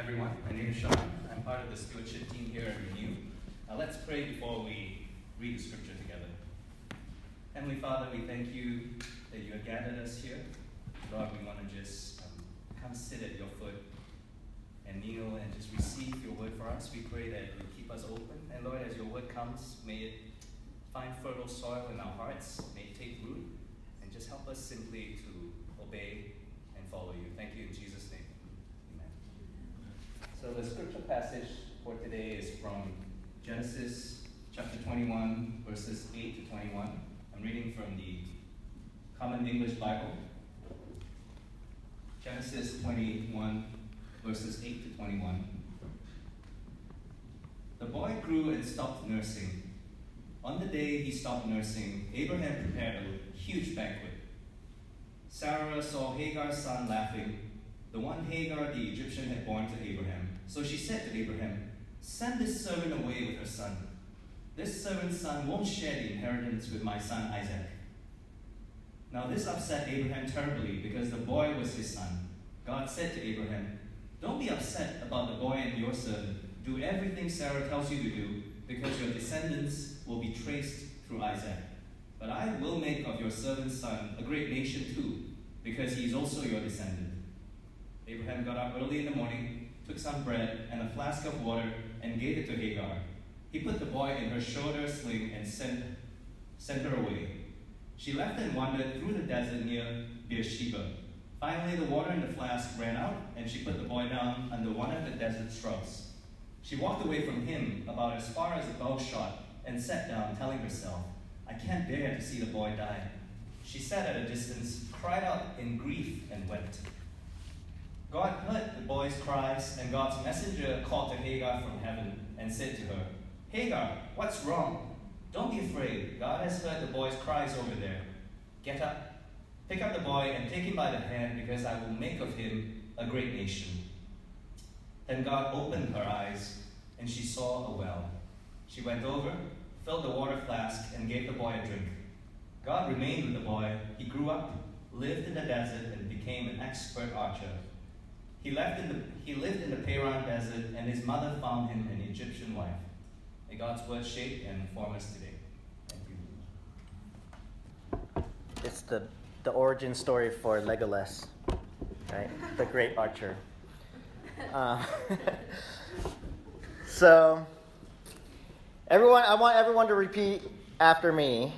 everyone. My name is Sean. I'm part of the stewardship team here at Renew. Uh, let's pray before we read the scripture together. Heavenly Father, we thank you that you have gathered us here. Lord, we want to just um, come sit at your foot and kneel and just receive your word for us. We pray that you keep us open. And Lord, as your word comes, may it find fertile soil in our hearts, may it take root, and just help us simply to obey and follow you. Thank you in Jesus' name. So the scripture passage for today is from Genesis chapter 21, verses 8 to 21. I'm reading from the Common English Bible. Genesis 21, verses 8 to 21. The boy grew and stopped nursing. On the day he stopped nursing, Abraham prepared a huge banquet. Sarah saw Hagar's son laughing, the one Hagar the Egyptian had born to Abraham. So she said to Abraham, Send this servant away with her son. This servant's son won't share the inheritance with my son Isaac. Now this upset Abraham terribly because the boy was his son. God said to Abraham, Don't be upset about the boy and your servant. Do everything Sarah tells you to do, because your descendants will be traced through Isaac. But I will make of your servant's son a great nation too, because he is also your descendant. Abraham got up early in the morning, took some bread and a flask of water, and gave it to Hagar. He put the boy in her shoulder sling and sent, sent her away. She left and wandered through the desert near Beersheba. Finally, the water in the flask ran out, and she put the boy down under one of the desert shrubs. She walked away from him about as far as a bow shot and sat down, telling herself, I can't bear to see the boy die. She sat at a distance, cried out in grief, and wept. God heard the boy's cries, and God's messenger called to Hagar from heaven and said to her, Hagar, what's wrong? Don't be afraid. God has heard the boy's cries over there. Get up, pick up the boy, and take him by the hand, because I will make of him a great nation. Then God opened her eyes, and she saw a well. She went over, filled the water flask, and gave the boy a drink. God remained with the boy. He grew up, lived in the desert, and became an expert archer. He, left in the, he lived in the Paran desert, and his mother found him an Egyptian wife. May God's word shape and inform us today. Thank you. It's the, the origin story for Legolas, right? The great archer. Uh, so, everyone, I want everyone to repeat after me.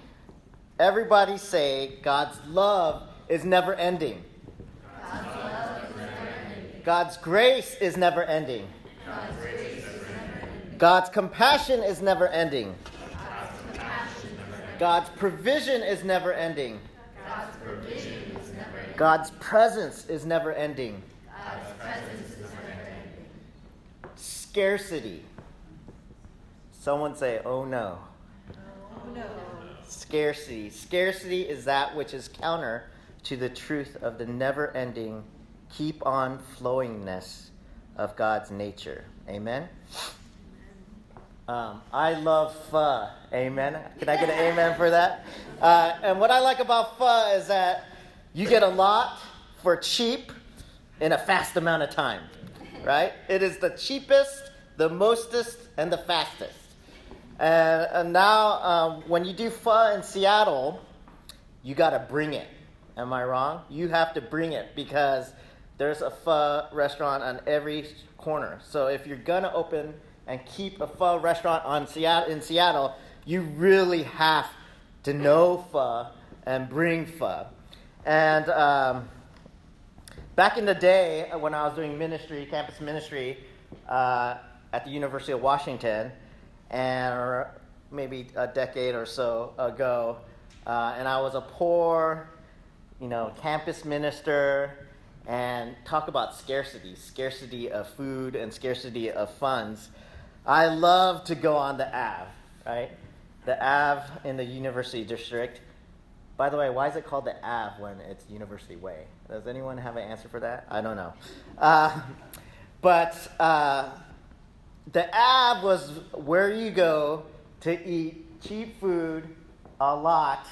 Everybody say, God's love is never ending. God's grace is never ending. God's compassion is never ending. God's provision is never ending. God's presence is never ending. Scarcity. Someone say, oh no. Oh no. Scarcity. Scarcity is that which is counter to the truth of the never ending keep on flowingness of God's nature. Amen. Um, I love pho. Amen. Can I get an amen for that? Uh, and what I like about pho is that you get a lot for cheap in a fast amount of time, right? It is the cheapest, the mostest, and the fastest. And, and now, um, when you do pho in Seattle, you got to bring it. Am I wrong? You have to bring it because there's a pho restaurant on every corner. So if you're gonna open and keep a pho restaurant on Seattle in Seattle, you really have to know pho and bring pho. And um, back in the day uh, when I was doing ministry, campus ministry uh, at the University of Washington, and maybe a decade or so ago, uh, and I was a poor, you know, campus minister and talk about scarcity scarcity of food and scarcity of funds. I love to go on the Ave, right? The Ave in the University District. By the way, why is it called the Ave when it's University Way? Does anyone have an answer for that? I don't know. Uh, but uh, the Ave was where you go to eat cheap food a lot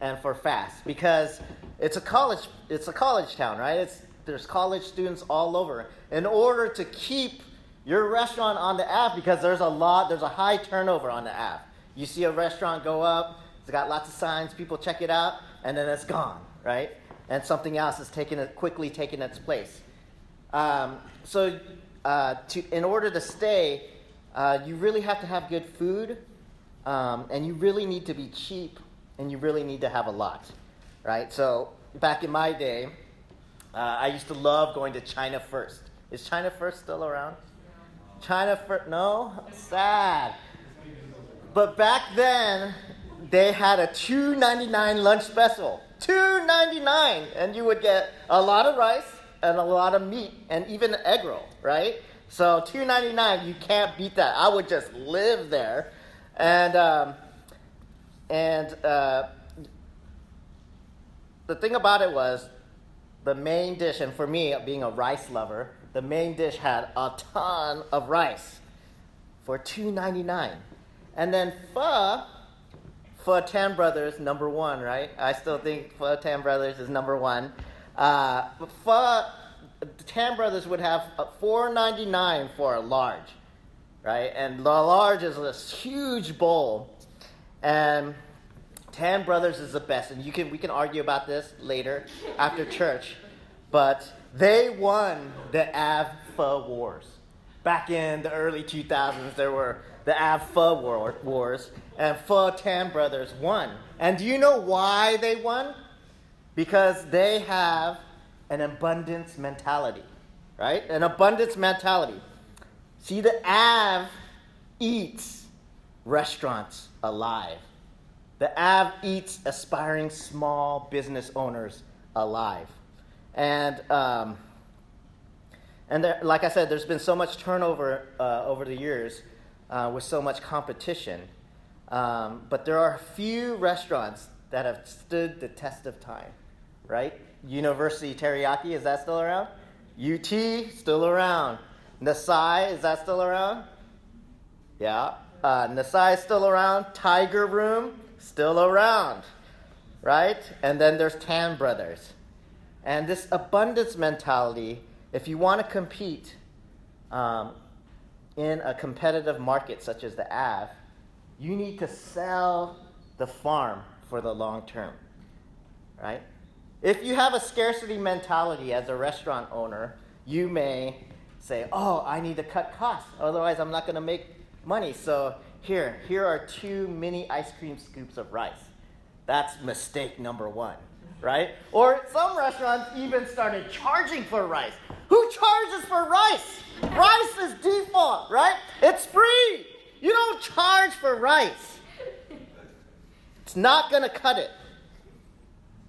and for fast because it's a college it's a college town, right? It's there's college students all over. In order to keep your restaurant on the Ave because there's a lot, there's a high turnover on the Ave. You see a restaurant go up, it's got lots of signs, people check it out, and then it's gone, right? And something else is taking it quickly taking its place. Um, so, uh, to, in order to stay, uh, you really have to have good food, um, and you really need to be cheap, and you really need to have a lot, right? So, back in my day, uh, I used to love going to China First. Is China First still around? China First? No? Sad. But back then, they had a two ninety nine lunch special. Two ninety nine, and you would get a lot of rice and a lot of meat and even egg roll, right? So two ninety nine, you can't beat that. I would just live there, and um, and uh, the thing about it was the main dish, and for me, being a rice lover, the main dish had a ton of rice for two ninety nine, and then pho. Pho Than Brothers, number one, right? I still think Pho Than Brothers is number one. Uh, pho, Than Brothers would have four ninety nine for a large, right? And the large is this huge bowl, and Than Brothers is the best. And you can we can argue about this later after church, but they won the Ave Pho Wars. Back in the early 2000s, there were the Ave Pho war, Wars, and Pho Than Brothers won. And do you know why they won? Because they have an abundance mentality, right? An abundance mentality. See, the Ave eats restaurants alive. The Ave eats aspiring small business owners alive. And, um, and there, like I said, there's been so much turnover uh, over the years uh, with so much competition. Um, but there are a few restaurants that have stood the test of time, right? University Teriyaki, is that still around? UT, still around. Nasai, is that still around? Yeah. Uh, Nasai is still around. Tiger Room, still around, right? And then there's Than Brothers. And this abundance mentality, if you want to compete um, in a competitive market such as the Ave, you need to sell the farm for the long term, right? If you have a scarcity mentality as a restaurant owner, you may say, "Oh, I need to cut costs, otherwise I'm not going to make money." So here, here are two mini ice cream scoops of rice. That's mistake number one, right? Or some restaurants even started charging for rice. Who charges for rice? Rice is default, right? It's free. You don't charge for rice. It's not going to cut it.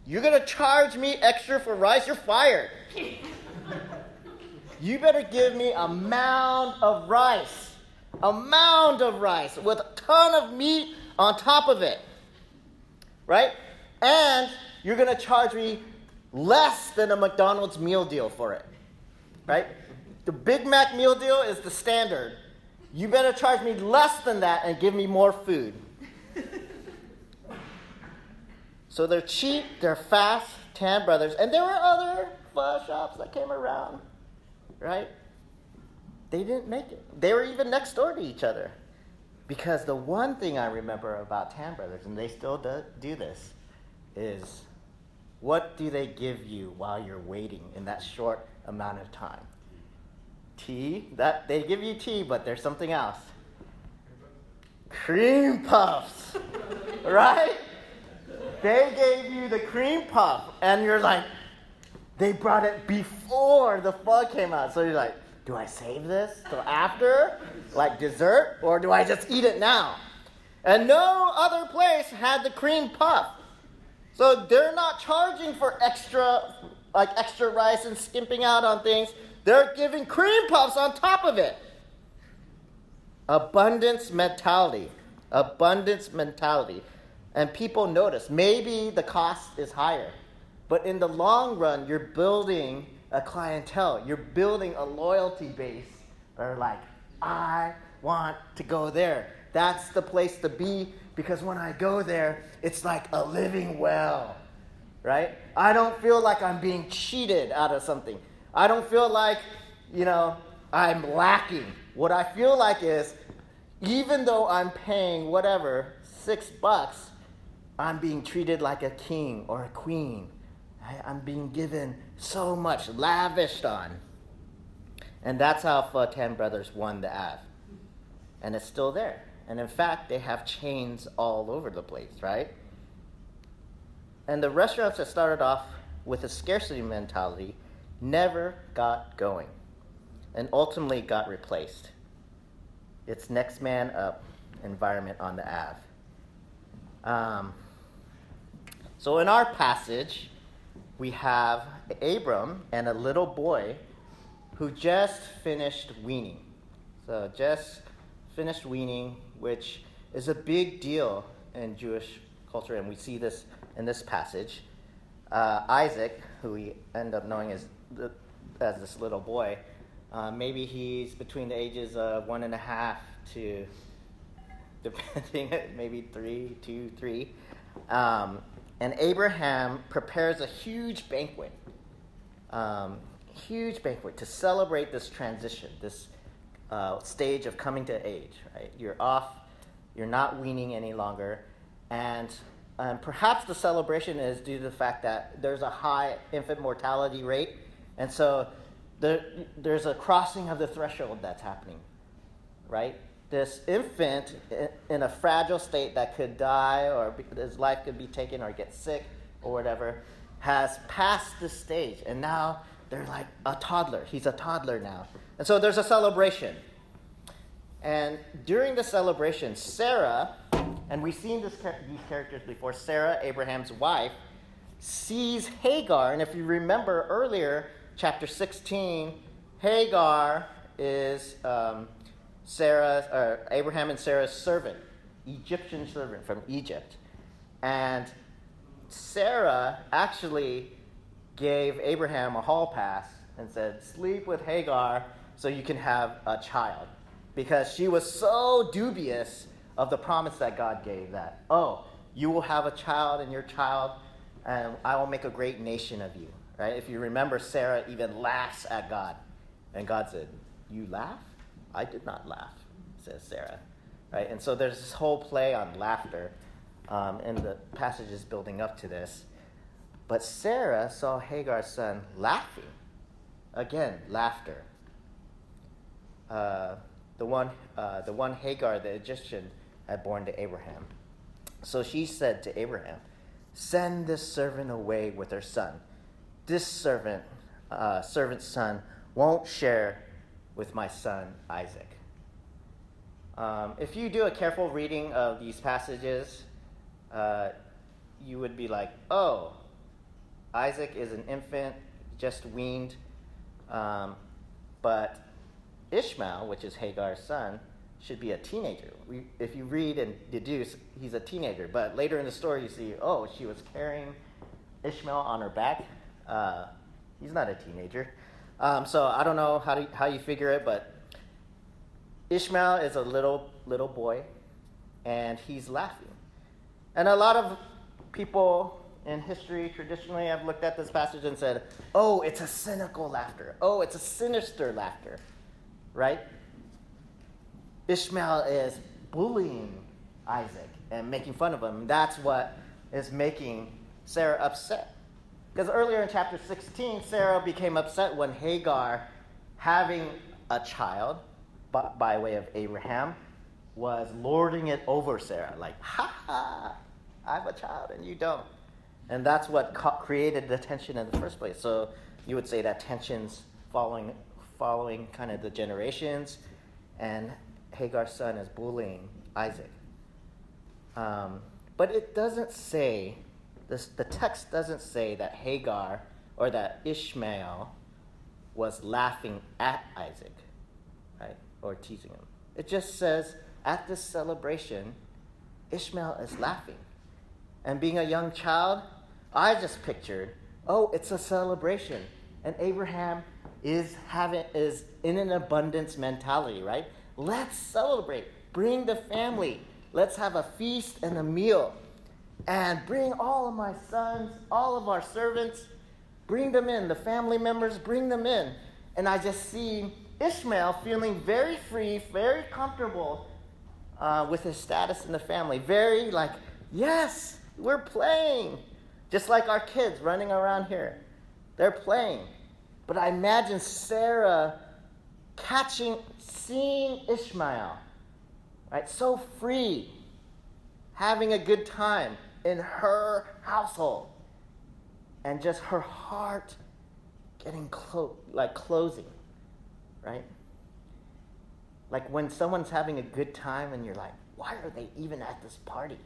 You're going to charge me extra for rice? You're fired. you better give me a mound of rice. A mound of rice with a ton of meat on top of it. Right? And you're going to charge me less than a McDonald's meal deal for it. Right? The Big Mac meal deal is the standard. You better charge me less than that and give me more food. so they're cheap, they're fast, Than Brothers, and there were other pho shops that came around, right? They didn't make it. They were even next door to each other. Because the one thing I remember about Than Brothers, and they still do, do this, is what do they give you while you're waiting in that short amount of time? Tea. That they give you tea, but there's something else. Cream puffs. right? They gave you the cream puff, and you're like, they brought it before the pho came out. So you're like, do I save this till after, like dessert, or do I just eat it now? And no other place had the cream puff. So they're not charging for extra, like extra rice and skimping out on things. They're giving cream puffs on top of it. Abundance mentality. Abundance mentality. And people notice. Maybe the cost is higher, but in the long run, you're building a clientele. You're building a loyalty base that are like, I want to go there. That's the place to be because when I go there, it's like a living well, right? I don't feel like I'm being cheated out of something. I don't feel like, you know, I'm lacking. What I feel like is, even though I'm paying whatever, six bucks, I'm being treated like a king or a queen. I'm being given so much, lavished on. And that's how Than Brothers won the Ave. And it's still there. And in fact, they have chains all over the place, right? And the restaurants that started off with a scarcity mentality never got going and ultimately got replaced. It's next man up environment on the Ave. Um, so in our passage, we have Abram and a little boy who just finished weaning. So just finished weaning, which is a big deal in Jewish culture, and we see this in this passage. Uh, Isaac, who we end up knowing as, the, as this little boy, uh, maybe he's between the ages of one and a half to, depending, maybe three, two, three. Um, and Abraham prepares a huge banquet um, huge banquet to celebrate this transition, this uh, stage of coming to age. Right, you're off, you're not weaning any longer, and um, perhaps the celebration is due to the fact that there's a high infant mortality rate, and so there, there's a crossing of the threshold that's happening. Right, this infant in a fragile state that could die or his life could be taken or get sick or whatever has passed the stage, and now they're like a toddler. He's a toddler now. And so there's a celebration. And during the celebration, Sarah, and we've seen this, these characters before, Sarah, Abraham's wife, sees Hagar. And if you remember earlier, chapter 16, Hagar is um, Sarah, or Abraham and Sarah's servant, Egyptian servant from Egypt. And Sarah actually gave Abraham a hall pass and said, Sleep with Hagar so you can have a child. Because she was so dubious of the promise that God gave that, oh, you will have a child and your child, and I will make a great nation of you. Right? If you remember, Sarah even laughs at God. And God said, You laugh? I did not laugh, says Sarah. Right? And so there's this whole play on laughter um, and the passage is building up to this. But Sarah saw Hagar's son laughing. Again, laughter. Uh, the, one, uh, the one Hagar, the Egyptian, had born to Abraham. So she said to Abraham, Send this servant away with her son. This servant, uh, servant's son, won't share with my son Isaac. Um, if you do a careful reading of these passages, uh, you would be like, oh, Isaac is an infant, just weaned. Um, but Ishmael, which is Hagar's son, should be a teenager. We, if you read and deduce, he's a teenager. But later in the story, you see, oh, she was carrying Ishmael on her back. Uh, he's not a teenager. Um, so I don't know how, to, how you figure it, but Ishmael is a little little boy, and he's laughing. And a lot of people in history traditionally have looked at this passage and said, oh, it's a cynical laughter. Oh, it's a sinister laughter, right? Ishmael is bullying Isaac and making fun of him. That's what is making Sarah upset. Because earlier in chapter 16, Sarah became upset when Hagar, having a child by, by way of Abraham, was lording it over Sarah. Like, ha ha, I have a child and you don't. And that's what created the tension in the first place. So you would say that tension's following, following kind of the generations, and Hagar's son is bullying Isaac. Um, but it doesn't say, this, the text doesn't say that Hagar or that Ishmael was laughing at Isaac, right, or teasing him. It just says at this celebration, Ishmael is laughing. And being a young child, I just pictured, oh, it's a celebration. And Abraham is having is in an abundance mentality, right? Let's celebrate. Bring the family. Let's have a feast and a meal. And bring all of my sons, all of our servants. Bring them in. The family members, bring them in. And I just see Ishmael feeling very free, very comfortable uh, with his status in the family. Very like, yes, we're playing. Just like our kids running around here. They're playing. But I imagine Sarah catching, seeing Ishmael, right? So free, having a good time in her household, and just her heart getting like closing, right? Like when someone's having a good time and you're like, why are they even at this party?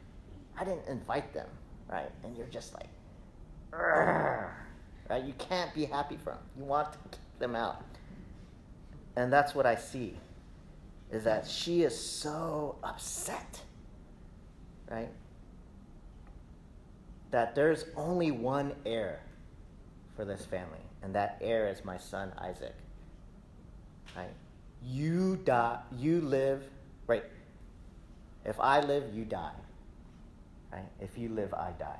I didn't invite them, right? And you're just like, right? You can't be happy for them. You want to kick them out. And that's what I see is that she is so upset, right? That there's only one heir for this family, and that heir is my son Isaac. Right? You die, you live, right? If I live, you die. Right? If you live, I die.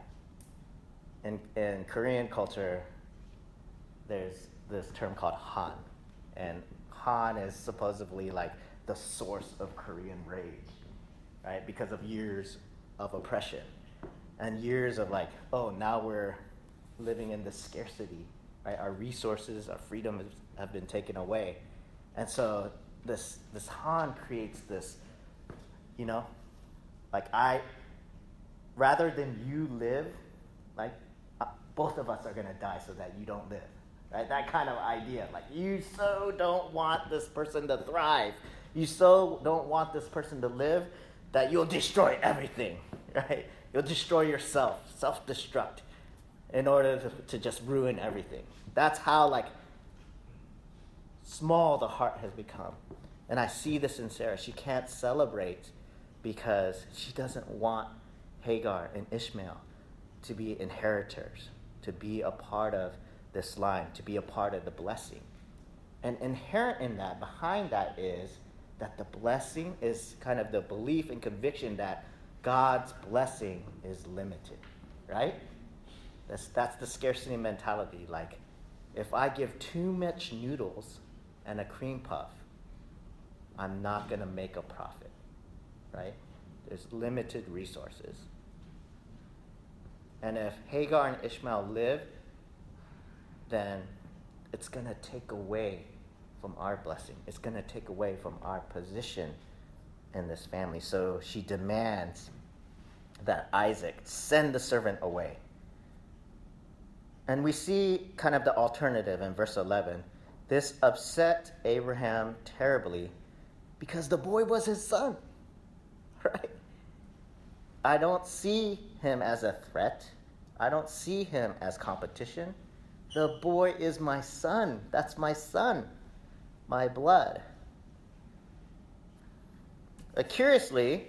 In, in Korean culture, there's this term called Han. And Han is supposedly like the source of Korean rage, right? Because of years of oppression and years of like, oh, now we're living in this scarcity, right? Our resources, our freedom have been taken away. And so this, this Han creates this, you know, like I, rather than you live, like uh, both of us are to die so that you don't live. Right? That kind of idea. Like, you so don't want this person to thrive. You so don't want this person to live that you'll destroy everything. Right? You'll destroy yourself, self destruct, in order to, to just ruin everything. That's how, like, small the heart has become. And I see this in Sarah. She can't celebrate because she doesn't want Hagar and Ishmael to be inheritors, to be a part of this line, to be a part of the blessing. And inherent in that, behind that, is that the blessing is kind of the belief and conviction that God's blessing is limited, right? That's, that's the scarcity mentality. Like, if I give too much noodles and a cream puff, I'm not going to make a profit, right? There's limited resources. And if Hagar and Ishmael live, then it's going to take away from our blessing. It's going to take away from our position in this family. So she demands that Isaac send the servant away. And we see kind of the alternative in verse 11. This upset Abraham terribly because the boy was his son, right? I don't see him as a threat. I don't see him as competition. The boy is my son. That's my son, my blood. Uh, curiously,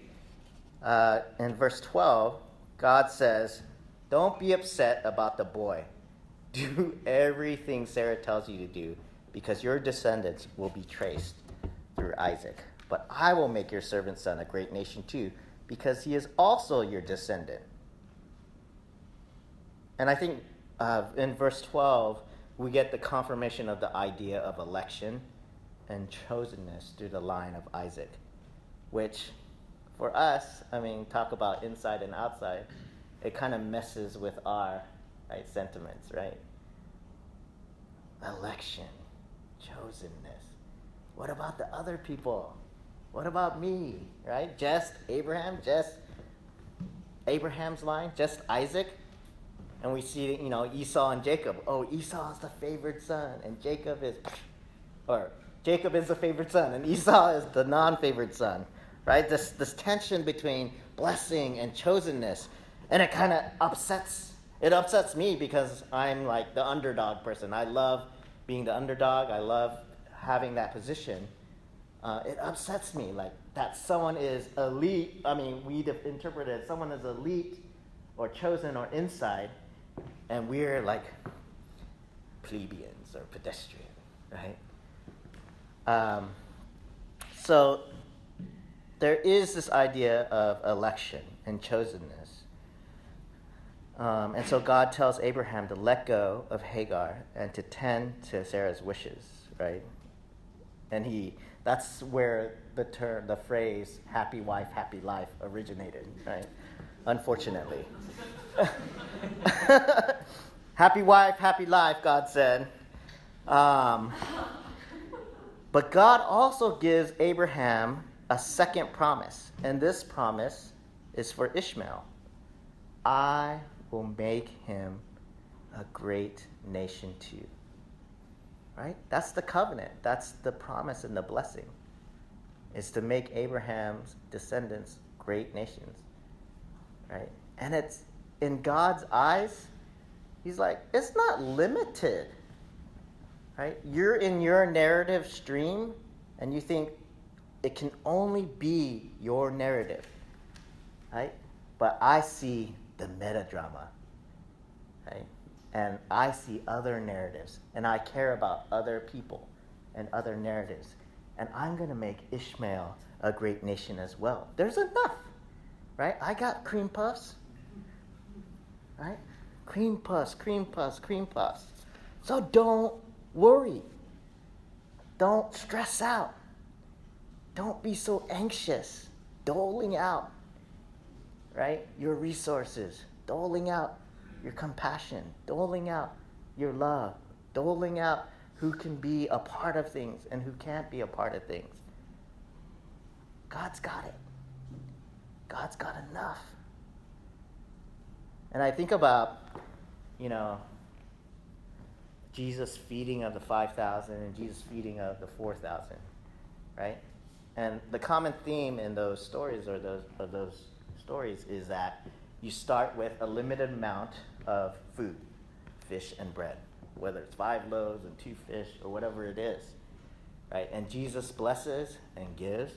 uh, in verse 12, God says, Don't be upset about the boy. Do everything Sarah tells you to do, because your descendants will be traced through Isaac. But I will make your servant son a great nation too, because he is also your descendant. And I think uh, in verse 12, we get the confirmation of the idea of election and chosenness through the line of Isaac, which for us, I mean, talk about inside and outside, it kind of messes with our right, sentiments, right? Election, chosenness. What about the other people? What about me, right? Just Abraham, just Abraham's line, just Isaac? And we see, you know, Esau and Jacob. Oh, Esau is the favored son, and Jacob is, or Jacob is the favored son, and Esau is the non favored son, right? This, this tension between blessing and chosenness. And it kind of upsets, it upsets me because I'm like the underdog person. I love being the underdog, I love having that position. Uh, it upsets me, like that someone is elite. I mean, we interpreted someone is elite or chosen or inside and we're like plebeians or pedestrian, right? Um, so there is this idea of election and chosenness. Um, and so God tells Abraham to let go of Hagar and to tend to Sarah's wishes, right? And he that's where the term the phrase happy wife, happy life originated, right? Unfortunately. happy wife, happy life, God said. Um, but God also gives Abraham a second promise, and this promise is for Ishmael. I will make him a great nation too. Right? That's the covenant. That's the promise and the blessing. Is to make Abraham's descendants great nations. Right? And it's in God's eyes, he's like, it's not limited. Right? You're in your narrative stream and you think it can only be your narrative. Right? But I see the meta drama. Right? And I see other narratives, and I care about other people and other narratives. And I'm going to make Ishmael a great nation as well. There's enough, right? I got cream puffs, right? Cream puffs, cream puffs, cream puffs. So don't worry. Don't stress out. Don't be so anxious, doling out right? Your resources, doling out your compassion, doling out your love, doling out who can be a part of things and who can't be a part of things. God's got it. God's got enough. And I think about, you know, Jesus feeding of the 5,000 and Jesus feeding of the 4,000, right? And the common theme in those stories or those, those stories is that you start with a limited amount of food, fish and bread, whether it's five loaves and two fish or whatever it is, right? And Jesus blesses and gives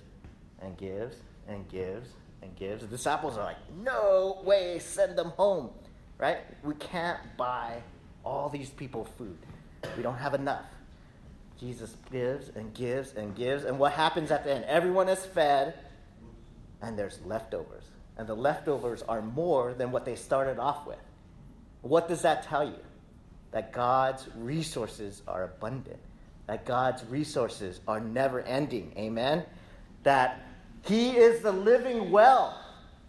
and gives and gives and gives. The disciples are like, no way, send them home, right? We can't buy all these people food. We don't have enough. Jesus gives and gives and gives. And what happens at the end? Everyone is fed, and there's leftovers and the leftovers are more than what they started off with. What does that tell you? That God's resources are abundant, that God's resources are never ending. Amen? That He is the living well,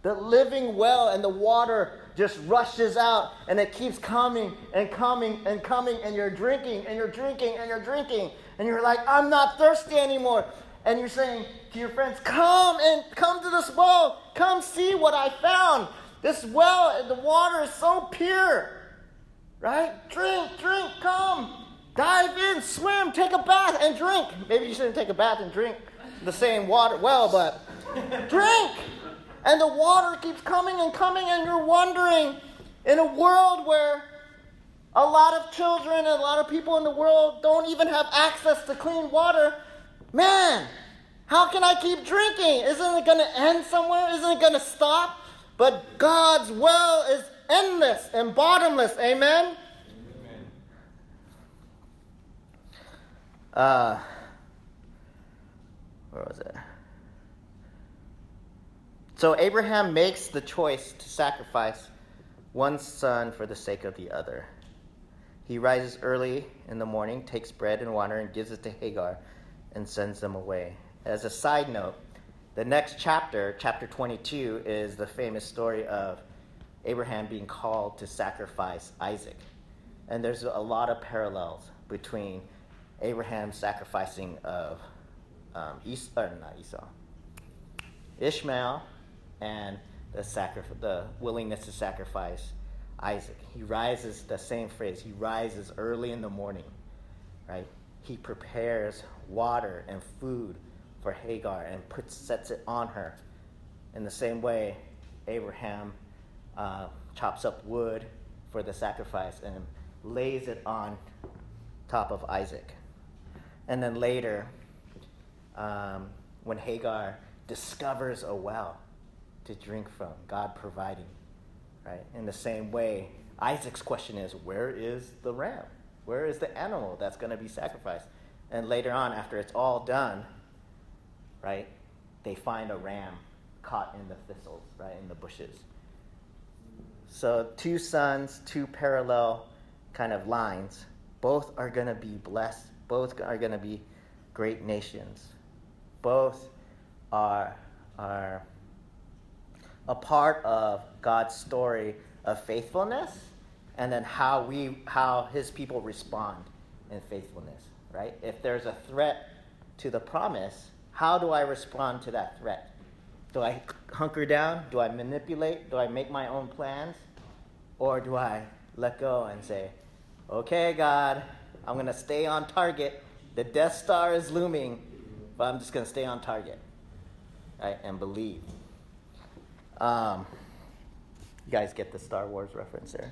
the living well, and the water just rushes out and it keeps coming and coming and coming, and you're drinking and you're drinking and you're drinking, and you're like, I'm not thirsty anymore and you're saying to your friends, Come and come to this well. Come see what I found. This well, the water is so pure. Right? Drink, drink, come. Dive in, swim, take a bath, and drink. Maybe you shouldn't take a bath and drink the same water well, but drink. And the water keeps coming and coming, and you're wondering in a world where a lot of children and a lot of people in the world don't even have access to clean water Man, how can I keep drinking? Isn't it going to end somewhere? Isn't it going to stop? But God's well is endless and bottomless. Amen? Uh, where was it? So Abraham makes the choice to sacrifice one son for the sake of the other. He rises early in the morning, takes bread and water, and gives it to Hagar and sends them away. As a side note, the next chapter, chapter 22, is the famous story of Abraham being called to sacrifice Isaac. And there's a lot of parallels between Abraham's sacrificing of um, Esau, not Esau, Ishmael, and the, sacri- the willingness to sacrifice Isaac. He rises, the same phrase, he rises early in the morning, right? he prepares water and food for Hagar and puts, sets it on her. In the same way, Abraham uh, chops up wood for the sacrifice and lays it on top of Isaac. And then later, um, when Hagar discovers a well to drink from, God providing, right? In the same way, Isaac's question is, where is the ram? Where is the animal that's going to be sacrificed? And later on, after it's all done, right, they find a ram caught in the thistles, right, in the bushes. So, two sons, two parallel kind of lines. Both are going to be blessed. Both are going to be great nations. Both are, are a part of God's story of faithfulness and then how we how his people respond in faithfulness, right? If there's a threat to the promise, how do I respond to that threat? Do I hunker down? Do I manipulate? Do I make my own plans? Or do I let go and say, okay, God, I'm going to stay on target. The Death Star is looming, but I'm just going to stay on target right, and believe. Um, you guys get the Star Wars reference there?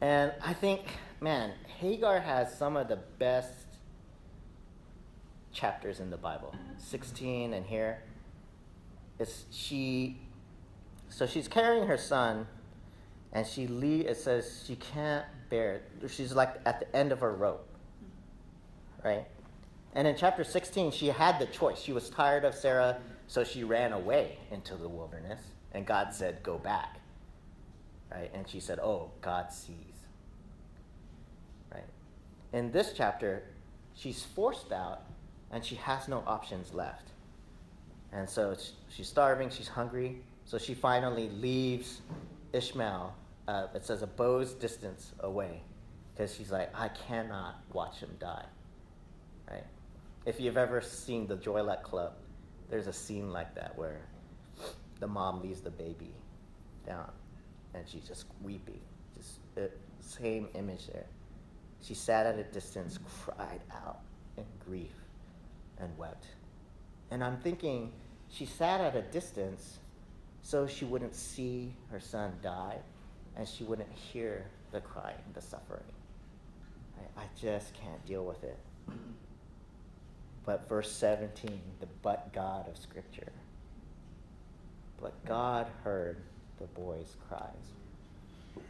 And I think, man, Hagar has some of the best chapters in the Bible. 16 and here. It's she so she's carrying her son and she leave it says she can't bear it. She's like at the end of her rope. Right? And in chapter 16, she had the choice. She was tired of Sarah, so she ran away into the wilderness. And God said, Go back. Right? And she said, Oh, God sees. Right? In this chapter, she's forced out and she has no options left. And so she's starving, she's hungry. So she finally leaves Ishmael, uh, it says a bow's distance away, because she's like, I cannot watch him die. Right? If you've ever seen the Joy-Luck Club, there's a scene like that where the mom leaves the baby down and she's just weeping. Just uh, same image there. She sat at a distance, cried out in grief, and wept. And I'm thinking, she sat at a distance so she wouldn't see her son die and she wouldn't hear the crying, the suffering. I, I just can't deal with it. But verse 17, the but God of Scripture. But God heard the boy's cries.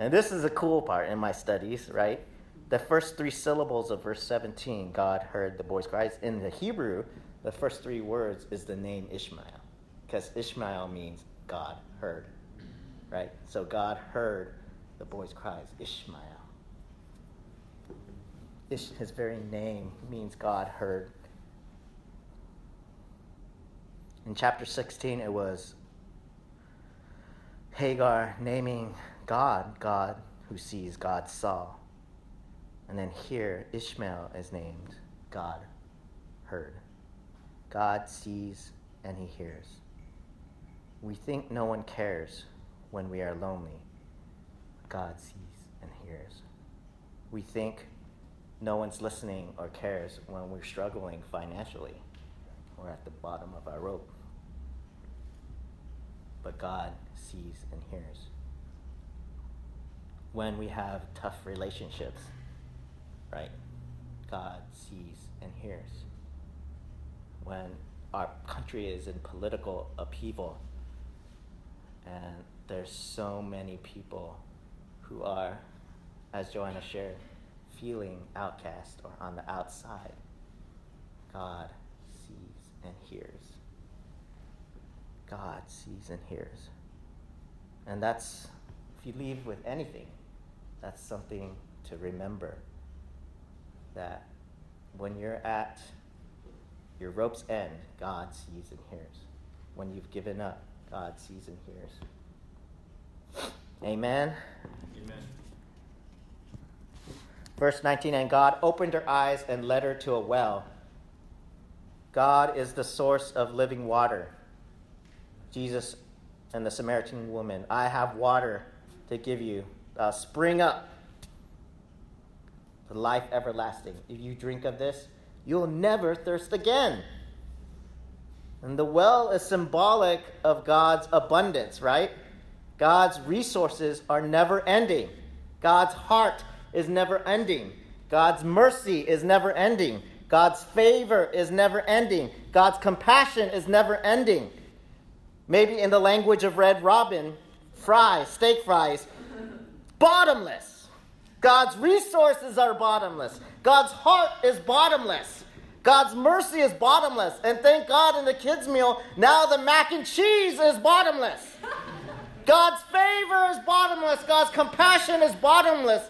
And this is a cool part in my studies, right? The first three syllables of verse 17, God heard the boy's cries. In the Hebrew, the first three words is the name Ishmael, because Ishmael means God heard, right? So God heard the boy's cries, Ishmael. His very name means God heard. In chapter 16, it was Hagar naming God, God who sees, God saw. And then here, Ishmael is named God heard. God sees and he hears. We think no one cares when we are lonely. God sees and hears. We think no one's listening or cares when we're struggling financially or at the bottom of our rope. But God sees and hears. When we have tough relationships, right? God sees and hears when our country is in political upheaval and there's so many people who are, as Joanna shared, feeling outcast or on the outside. God sees and hears. God sees and hears. And that's, if you leave with anything, that's something to remember that when you're at your rope's end, God sees and hears. When you've given up, God sees and hears. Amen. Amen. Verse 19 And God opened her eyes and led her to a well. God is the source of living water. Jesus and the Samaritan woman, I have water to give you. Uh, spring up the life everlasting. If you drink of this, you'll never thirst again. And the well is symbolic of God's abundance, right? God's resources are never ending. God's heart is never ending. God's mercy is never ending. God's favor is never ending. God's compassion is never ending. Maybe in the language of Red Robin, fries, steak fries, bottomless. God's resources are bottomless. God's heart is bottomless. God's mercy is bottomless. And thank God in the kids' meal, now the mac and cheese is bottomless. God's favor is bottomless. God's compassion is bottomless.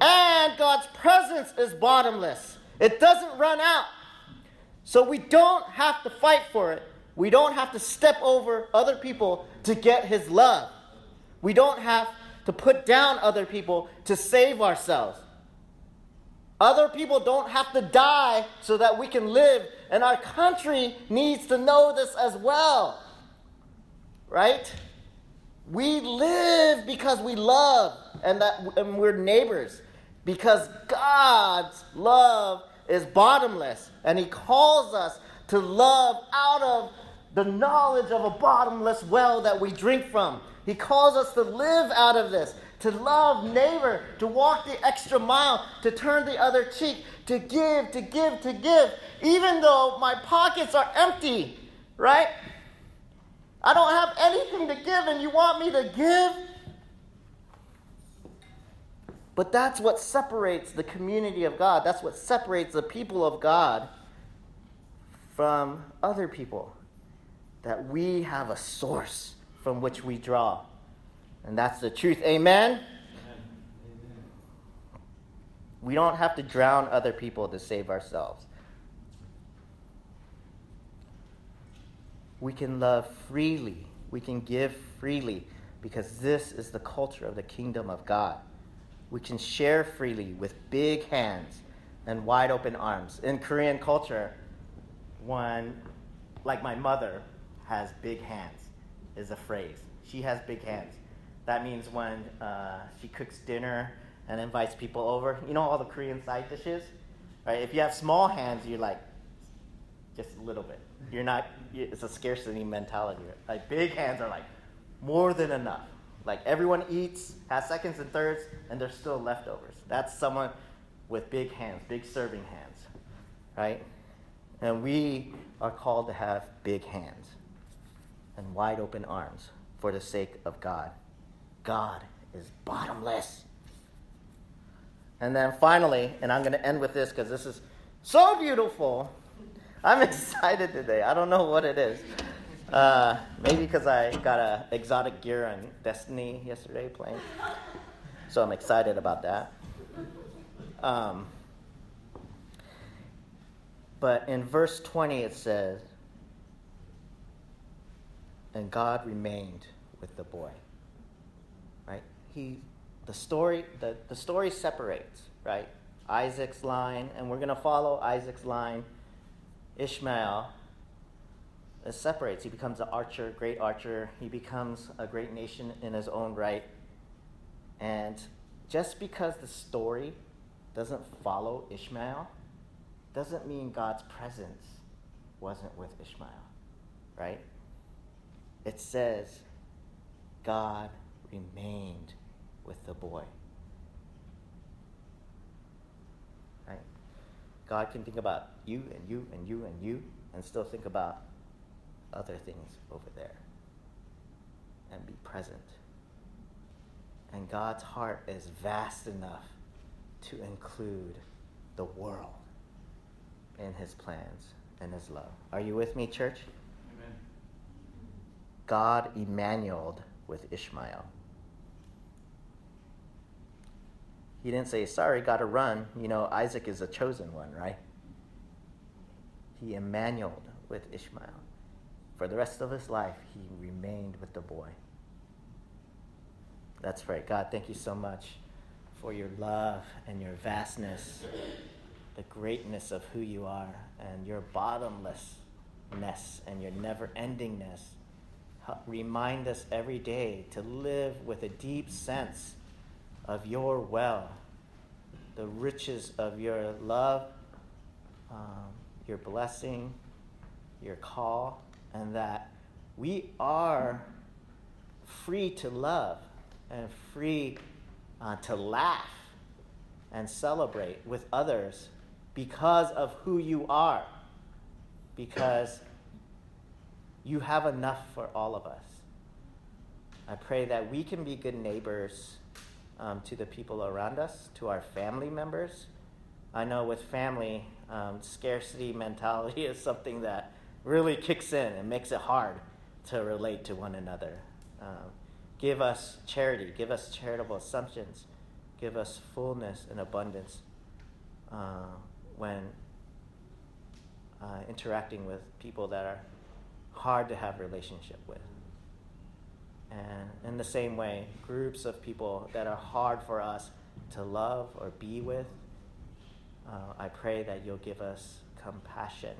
And God's presence is bottomless. It doesn't run out. So we don't have to fight for it. We don't have to step over other people to get His love. We don't have to put down other people to save ourselves. Other people don't have to die so that we can live, and our country needs to know this as well. Right? We live because we love and that and we're neighbors because God's love is bottomless and he calls us to love out of the knowledge of a bottomless well that we drink from. He calls us to live out of this to love neighbor, to walk the extra mile, to turn the other cheek, to give, to give, to give, even though my pockets are empty, right? I don't have anything to give, and you want me to give? But that's what separates the community of God. That's what separates the people of God from other people. That we have a source from which we draw. And that's the truth. Amen? Amen? We don't have to drown other people to save ourselves. We can love freely. We can give freely because this is the culture of the kingdom of God. We can share freely with big hands and wide open arms. In Korean culture, when, like my mother, has big hands, is a phrase. She has big hands. That means when uh, she cooks dinner and invites people over. You know all the Korean side dishes, right? If you have small hands, you're like just a little bit. You're not. It's a scarcity mentality. Like big hands are like more than enough. Like everyone eats, has seconds and thirds, and there's still leftovers. That's someone with big hands, big serving hands, right? And we are called to have big hands and wide open arms for the sake of God. God is bottomless. And then finally, and I'm going to end with this because this is so beautiful. I'm excited today. I don't know what it is. Uh, maybe because I got a exotic gear on Destiny yesterday playing. So I'm excited about that. Um, but in verse 20 it says, And God remained with the boy Right? he the story the, the story separates, right? Isaac's line, and we're gonna follow Isaac's line. Ishmael separates. He becomes an archer, great archer. He becomes a great nation in his own right. And just because the story doesn't follow Ishmael doesn't mean God's presence wasn't with Ishmael, right? It says God remained with the boy. Right? God can think about you and you and you and you and still think about other things over there and be present. And God's heart is vast enough to include the world in his plans and his love. Are you with me, church? Amen. God Emmanuel with Ishmael. He didn't say, sorry, got to run. You know, Isaac is a chosen one, right? He Emmanuel with Ishmael. For the rest of his life, he remained with the boy. That's right. God, thank you so much for your love and your vastness, the greatness of who you are, and your bottomlessness and your never endingness. Remind us every day to live with a deep sense of your well, the riches of your love, um, your blessing, your call, and that we are free to love and free uh, to laugh and celebrate with others because of who you are, because you have enough for all of us. I pray that we can be good neighbors um, to the people around us, to our family members, I know with family, um, scarcity mentality is something that really kicks in and makes it hard to relate to one another. Um, give us charity, give us charitable assumptions, give us fullness and abundance uh, when uh, interacting with people that are hard to have relationship with. And in the same way, groups of people that are hard for us to love or be with, uh, I pray that you'll give us compassion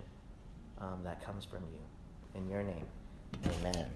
um, that comes from you. In your name, amen.